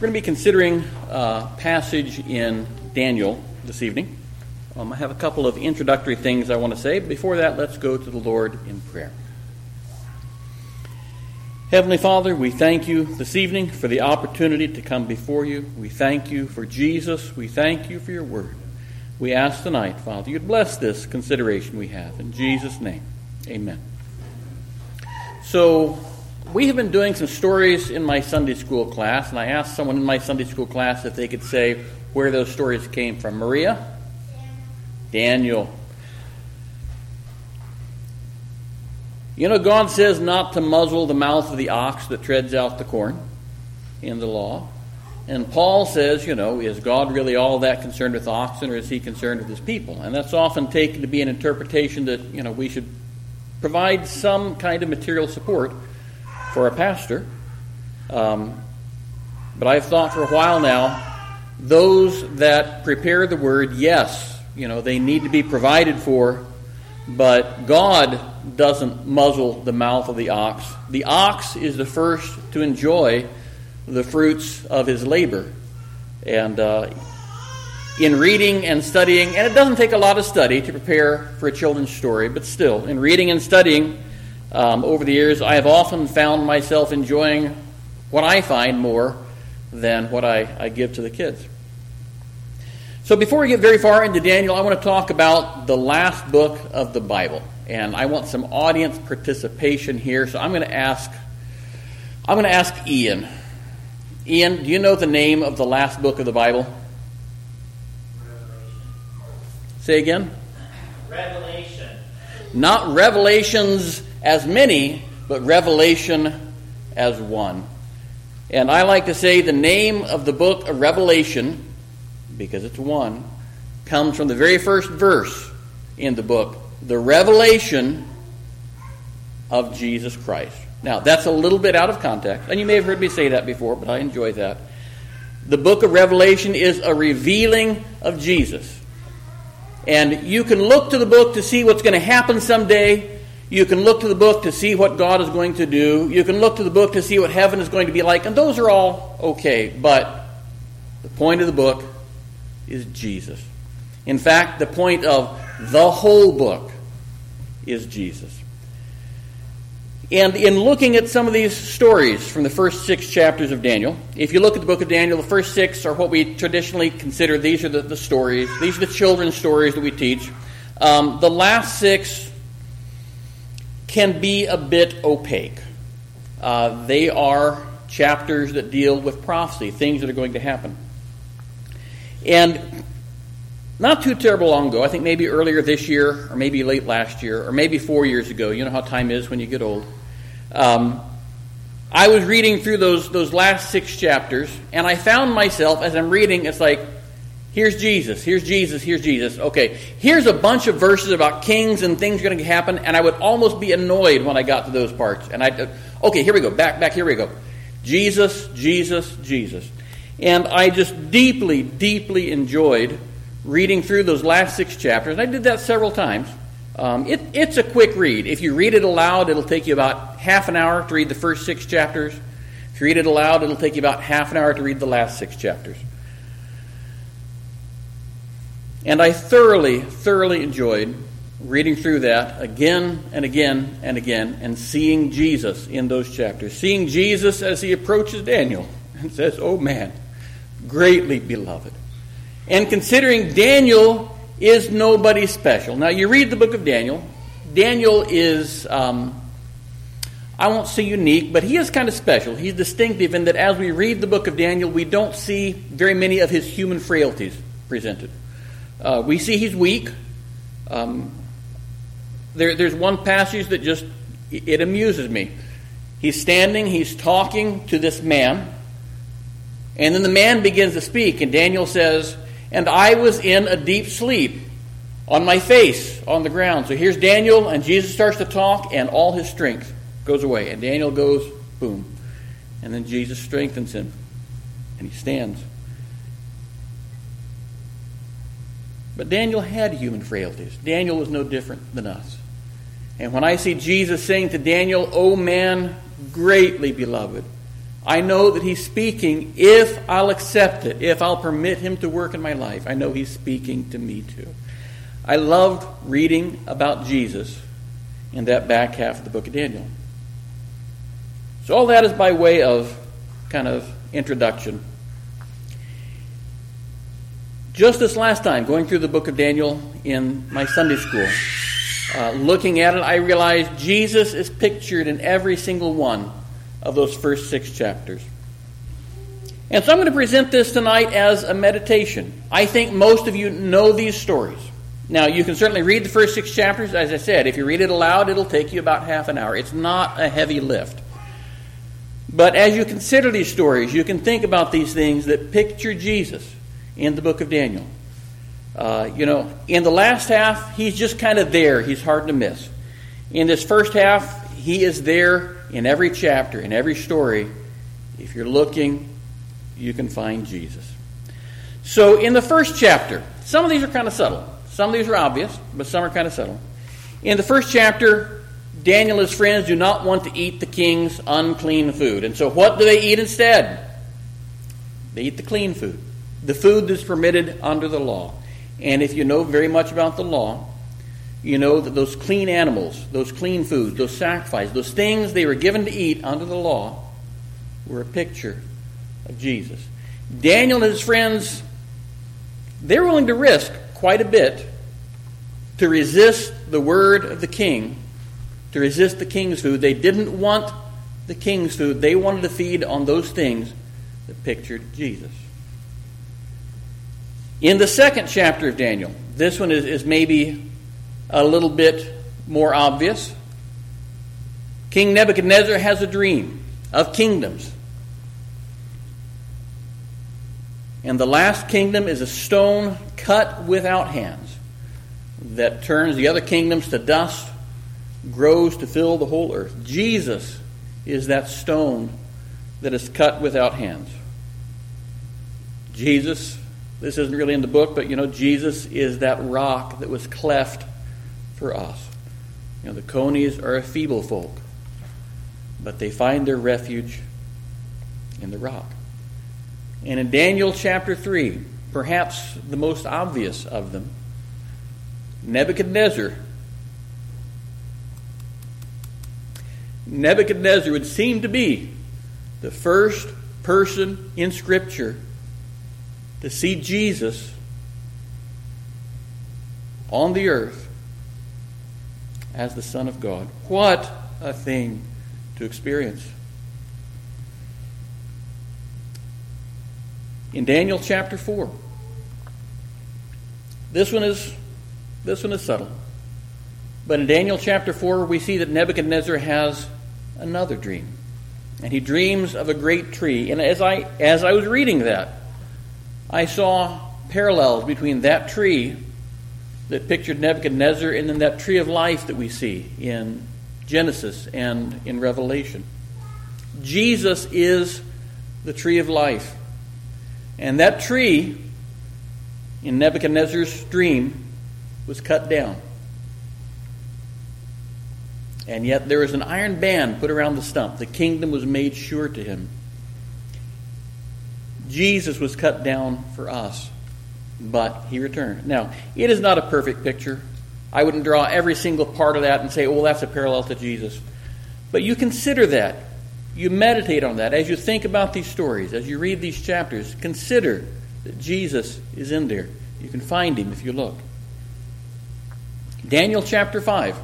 We're going to be considering a passage in Daniel this evening. Um, I have a couple of introductory things I want to say. Before that, let's go to the Lord in prayer. Heavenly Father, we thank you this evening for the opportunity to come before you. We thank you for Jesus. We thank you for your word. We ask tonight, Father, you'd bless this consideration we have. In Jesus' name, amen. So, we have been doing some stories in my Sunday school class, and I asked someone in my Sunday school class if they could say where those stories came from. Maria? Daniel. You know, God says not to muzzle the mouth of the ox that treads out the corn in the law. And Paul says, you know, is God really all that concerned with oxen or is he concerned with his people? And that's often taken to be an interpretation that, you know, we should provide some kind of material support for a pastor. Um, but I've thought for a while now, those that prepare the word, yes, you know, they need to be provided for, but God doesn't muzzle the mouth of the ox. The ox is the first to enjoy the fruits of his labor. And uh, in reading and studying, and it doesn't take a lot of study to prepare for a children's story, but still, in reading and studying, um, over the years, I have often found myself enjoying what I find more than what I, I give to the kids. So, before we get very far into Daniel, I want to talk about the last book of the Bible. And I want some audience participation here. So, I'm going to ask I'm going to ask Ian. Ian, do you know the name of the last book of the Bible? Revelation. Say again. Revelation. Not Revelations as many, but Revelation as one. And I like to say the name of the book of Revelation, because it's one, comes from the very first verse in the book the revelation of Jesus Christ. Now, that's a little bit out of context, and you may have heard me say that before, but I enjoy that. The book of Revelation is a revealing of Jesus. And you can look to the book to see what's going to happen someday, you can look to the book to see what God is going to do. You can look to the book to see what heaven is going to be like. And those are all okay. But the point of the book is Jesus. In fact, the point of the whole book is Jesus. And in looking at some of these stories from the first six chapters of Daniel, if you look at the book of Daniel, the first six are what we traditionally consider these are the, the stories. These are the children's stories that we teach. Um, the last six can be a bit opaque. Uh, they are chapters that deal with prophecy, things that are going to happen. And not too terrible long ago, I think maybe earlier this year, or maybe late last year, or maybe four years ago, you know how time is when you get old. Um, I was reading through those, those last six chapters, and I found myself, as I'm reading, it's like, Here's Jesus, here's Jesus, here's Jesus. Okay, here's a bunch of verses about kings and things going to happen, and I would almost be annoyed when I got to those parts. And I, okay, here we go, back, back, here we go. Jesus, Jesus, Jesus. And I just deeply, deeply enjoyed reading through those last six chapters. And I did that several times. Um, it, it's a quick read. If you read it aloud, it'll take you about half an hour to read the first six chapters. If you read it aloud, it'll take you about half an hour to read the last six chapters. And I thoroughly, thoroughly enjoyed reading through that again and again and again and seeing Jesus in those chapters. Seeing Jesus as he approaches Daniel and says, Oh man, greatly beloved. And considering Daniel is nobody special. Now, you read the book of Daniel. Daniel is, um, I won't say unique, but he is kind of special. He's distinctive in that as we read the book of Daniel, we don't see very many of his human frailties presented. Uh, we see he's weak. Um, there, there's one passage that just it amuses me. He's standing, he's talking to this man, and then the man begins to speak, and Daniel says, "And I was in a deep sleep, on my face on the ground." So here's Daniel, and Jesus starts to talk, and all his strength goes away, and Daniel goes boom, and then Jesus strengthens him, and he stands. But Daniel had human frailties. Daniel was no different than us. And when I see Jesus saying to Daniel, O man, greatly beloved, I know that He's speaking if I'll accept it, if I'll permit Him to work in my life. I know He's speaking to me too. I loved reading about Jesus in that back half of the book of Daniel. So, all that is by way of kind of introduction. Just this last time, going through the book of Daniel in my Sunday school, uh, looking at it, I realized Jesus is pictured in every single one of those first six chapters. And so I'm going to present this tonight as a meditation. I think most of you know these stories. Now, you can certainly read the first six chapters. As I said, if you read it aloud, it'll take you about half an hour. It's not a heavy lift. But as you consider these stories, you can think about these things that picture Jesus in the book of Daniel. Uh, you know, in the last half, he's just kind of there. He's hard to miss. In this first half, he is there in every chapter, in every story. If you're looking, you can find Jesus. So, in the first chapter, some of these are kind of subtle. Some of these are obvious, but some are kind of subtle. In the first chapter, Daniel and his friends do not want to eat the king's unclean food. And so, what do they eat instead? They eat the clean food, the food that's permitted under the law. And if you know very much about the law, you know that those clean animals, those clean foods, those sacrifices, those things they were given to eat under the law were a picture of Jesus. Daniel and his friends, they're willing to risk quite a bit to resist the word of the king, to resist the king's food. They didn't want the king's food, they wanted to feed on those things that pictured Jesus. In the second chapter of Daniel, this one is, is maybe a little bit more obvious. King Nebuchadnezzar has a dream of kingdoms. And the last kingdom is a stone cut without hands that turns the other kingdoms to dust, grows to fill the whole earth. Jesus is that stone that is cut without hands. Jesus this isn't really in the book, but you know, Jesus is that rock that was cleft for us. You know, the conies are a feeble folk, but they find their refuge in the rock. And in Daniel chapter 3, perhaps the most obvious of them, Nebuchadnezzar. Nebuchadnezzar would seem to be the first person in Scripture to see Jesus on the earth as the Son of God. What a thing to experience. In Daniel chapter 4, this one is this one is subtle. But in Daniel chapter 4, we see that Nebuchadnezzar has another dream. And he dreams of a great tree. And as I as I was reading that, I saw parallels between that tree that pictured Nebuchadnezzar and then that tree of life that we see in Genesis and in Revelation. Jesus is the tree of life. And that tree in Nebuchadnezzar's dream was cut down. And yet there was an iron band put around the stump. The kingdom was made sure to him. Jesus was cut down for us, but he returned. Now, it is not a perfect picture. I wouldn't draw every single part of that and say, oh, well, that's a parallel to Jesus. But you consider that. You meditate on that. As you think about these stories, as you read these chapters, consider that Jesus is in there. You can find him if you look. Daniel chapter 5.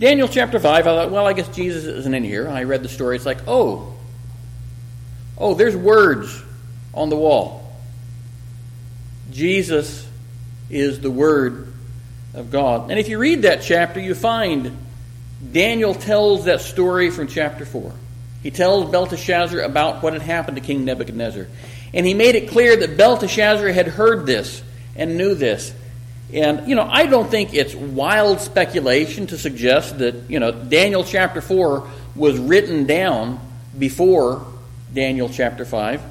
Daniel chapter 5, I thought, well, I guess Jesus isn't in here. I read the story. It's like, oh, Oh, there's words on the wall. Jesus is the Word of God. And if you read that chapter, you find Daniel tells that story from chapter 4. He tells Belteshazzar about what had happened to King Nebuchadnezzar. And he made it clear that Belteshazzar had heard this and knew this. And, you know, I don't think it's wild speculation to suggest that, you know, Daniel chapter 4 was written down before Daniel chapter 5.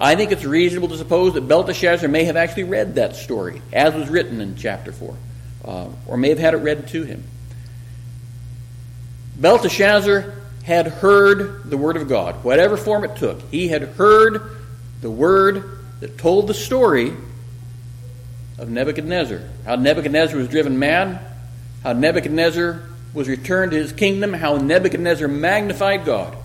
I think it's reasonable to suppose that Belteshazzar may have actually read that story, as was written in chapter 4, uh, or may have had it read to him. Belteshazzar had heard the Word of God, whatever form it took. He had heard the Word that told the story of Nebuchadnezzar. How Nebuchadnezzar was driven mad, how Nebuchadnezzar was returned to his kingdom, how Nebuchadnezzar magnified God.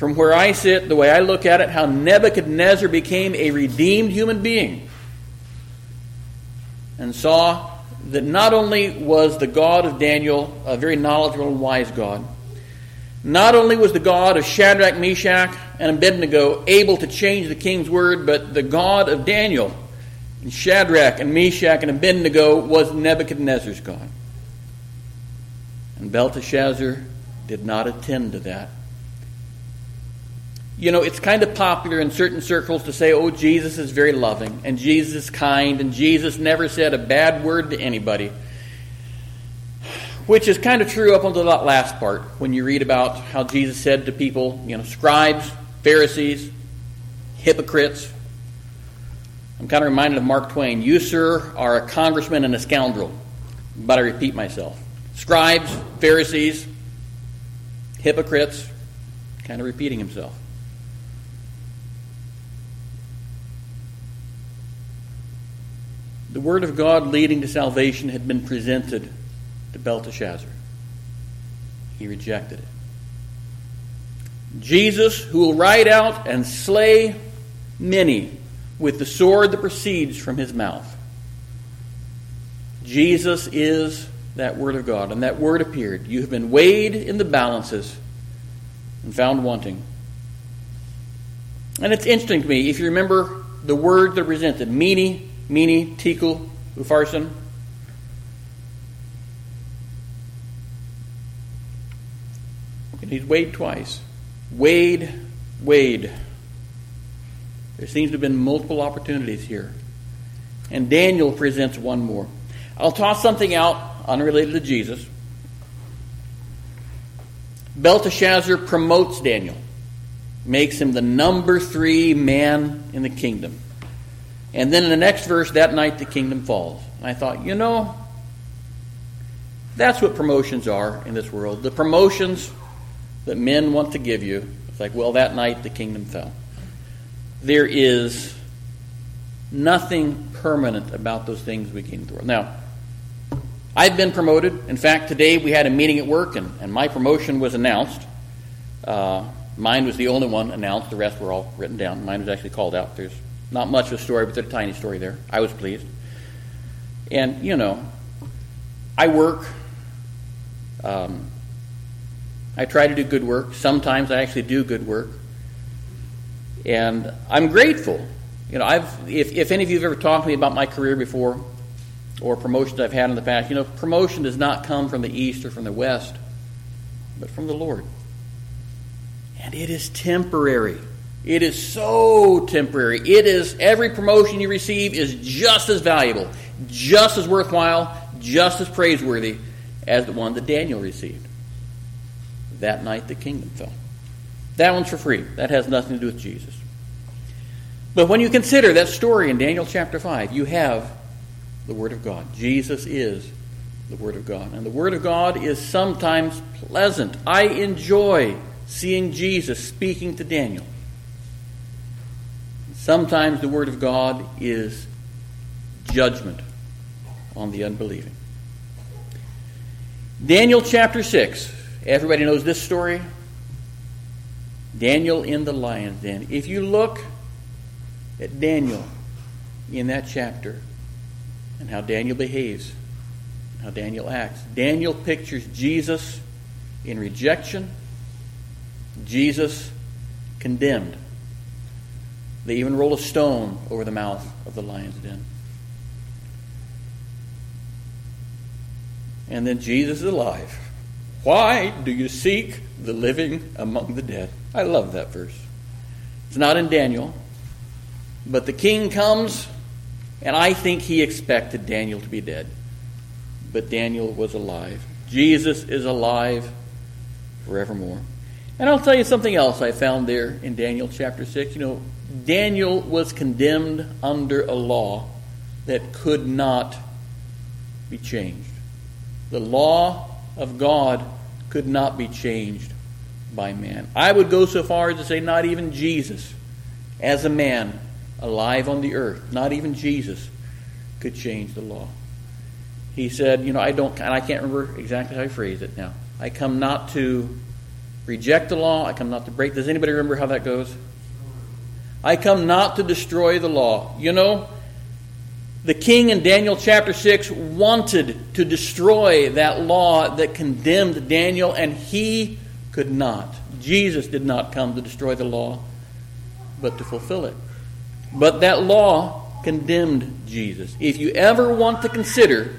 From where I sit, the way I look at it, how Nebuchadnezzar became a redeemed human being and saw that not only was the God of Daniel a very knowledgeable and wise God, not only was the God of Shadrach, Meshach, and Abednego able to change the king's word, but the God of Daniel and Shadrach and Meshach and Abednego was Nebuchadnezzar's God. And Belteshazzar did not attend to that. You know, it's kind of popular in certain circles to say, oh, Jesus is very loving, and Jesus is kind, and Jesus never said a bad word to anybody. Which is kind of true up until that last part, when you read about how Jesus said to people, you know, scribes, Pharisees, hypocrites. I'm kind of reminded of Mark Twain. You, sir, are a congressman and a scoundrel. But I repeat myself. Scribes, Pharisees, hypocrites, kind of repeating himself. The Word of God leading to salvation had been presented to Belteshazzar. He rejected it. Jesus, who will ride out and slay many with the sword that proceeds from his mouth. Jesus is that Word of God, and that Word appeared. You have been weighed in the balances and found wanting. And it's interesting to me, if you remember the word that presented, mene, mene, tekel, upharsin. And he's weighed twice. Weighed, weighed. There seems to have been multiple opportunities here. And Daniel presents one more. I'll toss something out unrelated to Jesus. Belteshazzar promotes Daniel, makes him the number three man in the kingdom. And then in the next verse, that night the kingdom falls. And I thought, you know, that's what promotions are in this world. The promotions that men want to give you. It's like, well, that night the kingdom fell. There is nothing permanent about those things we gain through. Now, I've been promoted. In fact, today we had a meeting at work, and, and my promotion was announced. Uh, mine was the only one announced. The rest were all written down. Mine was actually called out. There's not much of a story, but a tiny story there. I was pleased. And, you know, I work. Um, I try to do good work. Sometimes I actually do good work. And I'm grateful. You know, I've if, if any of you have ever talked to me about my career before or promotions I've had in the past, you know, promotion does not come from the east or from the west, but from the Lord. And it is temporary. It is so temporary. It is every promotion you receive is just as valuable, just as worthwhile, just as praiseworthy as the one that Daniel received. That night the kingdom fell. That one's for free. That has nothing to do with Jesus. But when you consider that story in Daniel chapter 5, you have the Word of God. Jesus is the Word of God. And the Word of God is sometimes pleasant. I enjoy seeing Jesus speaking to Daniel. Sometimes the Word of God is judgment on the unbelieving. Daniel chapter 6. Everybody knows this story. Daniel in the lion's den. If you look at Daniel in that chapter and how Daniel behaves, how Daniel acts, Daniel pictures Jesus in rejection, Jesus condemned. They even roll a stone over the mouth of the lion's den. And then Jesus is alive. Why do you seek the living among the dead? I love that verse. It's not in Daniel, but the king comes, and I think he expected Daniel to be dead. But Daniel was alive. Jesus is alive forevermore. And I'll tell you something else I found there in Daniel chapter 6. You know, Daniel was condemned under a law that could not be changed. The law of God could not be changed by man. I would go so far as to say, not even Jesus, as a man alive on the earth, not even Jesus could change the law. He said, You know, I don't, and I can't remember exactly how he phrased it now. I come not to reject the law, I come not to break. Does anybody remember how that goes? I come not to destroy the law. You know, the king in Daniel chapter 6 wanted to destroy that law that condemned Daniel, and he could not. Jesus did not come to destroy the law, but to fulfill it. But that law condemned Jesus. If you ever want to consider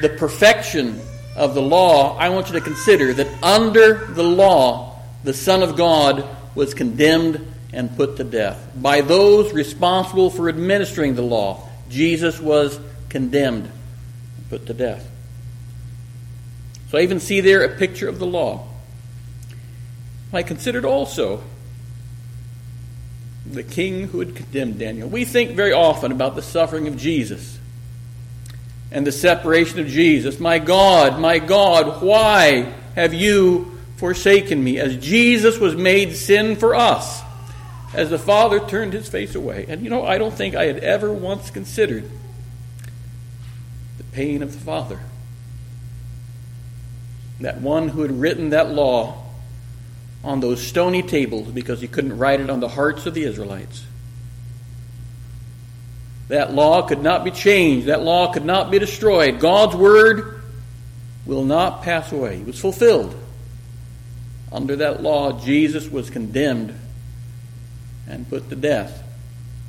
the perfection of the law, I want you to consider that under the law, the Son of God was condemned and put to death. By those responsible for administering the law, Jesus was condemned and put to death. So I even see there a picture of the law. I considered also the king who had condemned Daniel. We think very often about the suffering of Jesus and the separation of Jesus. My God, my God, why have you forsaken me? As Jesus was made sin for us, as the Father turned his face away. And you know, I don't think I had ever once considered the pain of the Father. That one who had written that law on those stony tables because he couldn't write it on the hearts of the Israelites. That law could not be changed. That law could not be destroyed. God's word will not pass away. It was fulfilled. Under that law, Jesus was condemned and put to death.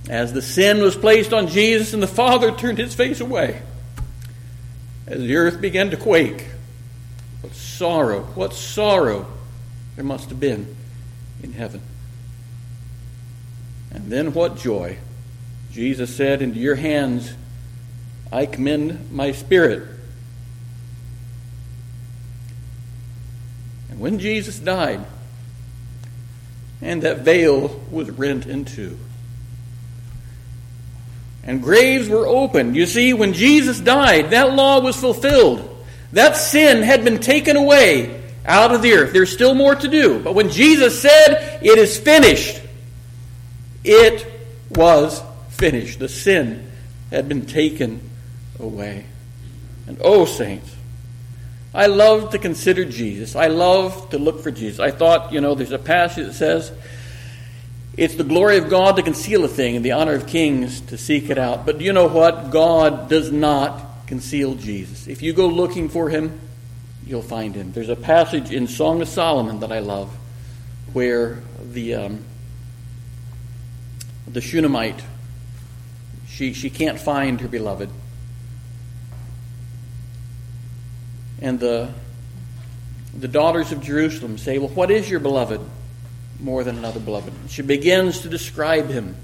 As the sin was placed on Jesus and the Father turned his face away, as the earth began to quake, what sorrow, what sorrow there must have been in heaven. And then what joy. Jesus said, Into your hands I commend my spirit. And when Jesus died, and that veil was rent in two, and graves were opened. You see, when Jesus died, that law was fulfilled. That sin had been taken away out of the earth. There's still more to do. But when Jesus said, It is finished, it was finished. The sin had been taken away. And oh, saints, I love to consider Jesus. I love to look for Jesus. I thought, you know, there's a passage that says, it's the glory of God to conceal a thing and the honor of kings to seek it out. But you know what? God does not conceal Jesus. If you go looking for him, you'll find him. There's a passage in Song of Solomon that I love where the um, the Shunammite she she can't find her beloved, and the the daughters of Jerusalem say, "Well, what is your beloved more than another beloved?" She begins to describe him.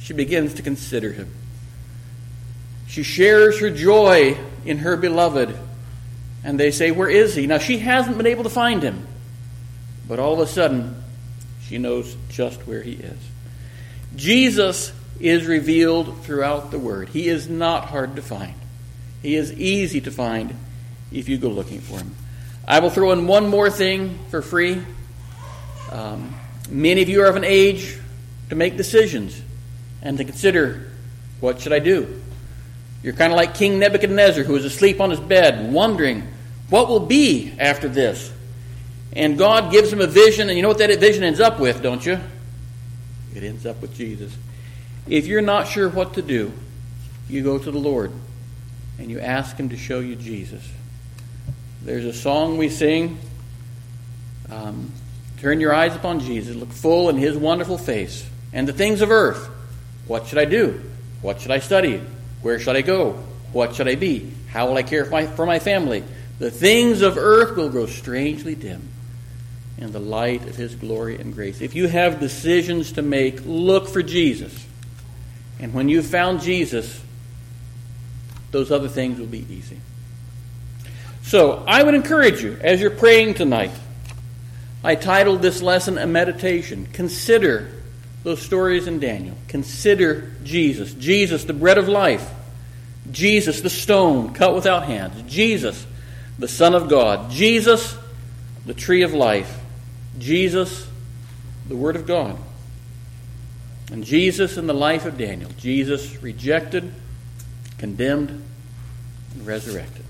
She begins to consider him. She shares her joy in her beloved and they say, Where is he? Now, she hasn't been able to find him. But all of a sudden, she knows just where he is. Jesus is revealed throughout the Word. He is not hard to find, he is easy to find if you go looking for him. I will throw in one more thing for free. Um, many of you are of an age to make decisions and to consider what should I do? You're kind of like King Nebuchadnezzar, who was asleep on his bed, wondering what will be after this. And God gives him a vision, and you know what that vision ends up with, don't you? It ends up with Jesus. If you're not sure what to do, you go to the Lord and you ask Him to show you Jesus. There's a song we sing um, Turn your eyes upon Jesus, look full in His wonderful face, and the things of earth. What should I do? What should I study? Where should I go? What should I be? How will I care for my, for my family? The things of earth will grow strangely dim in the light of His glory and grace. If you have decisions to make, look for Jesus. And when you've found Jesus, those other things will be easy. So, I would encourage you, as you're praying tonight, I titled this lesson a meditation. Consider those stories in Daniel. Consider Jesus. Jesus, the bread of life. Jesus, the stone cut without hands. Jesus, the Son of God. Jesus, the tree of life, Jesus, the Word of God. And Jesus in the life of Daniel. Jesus rejected, condemned, and resurrected.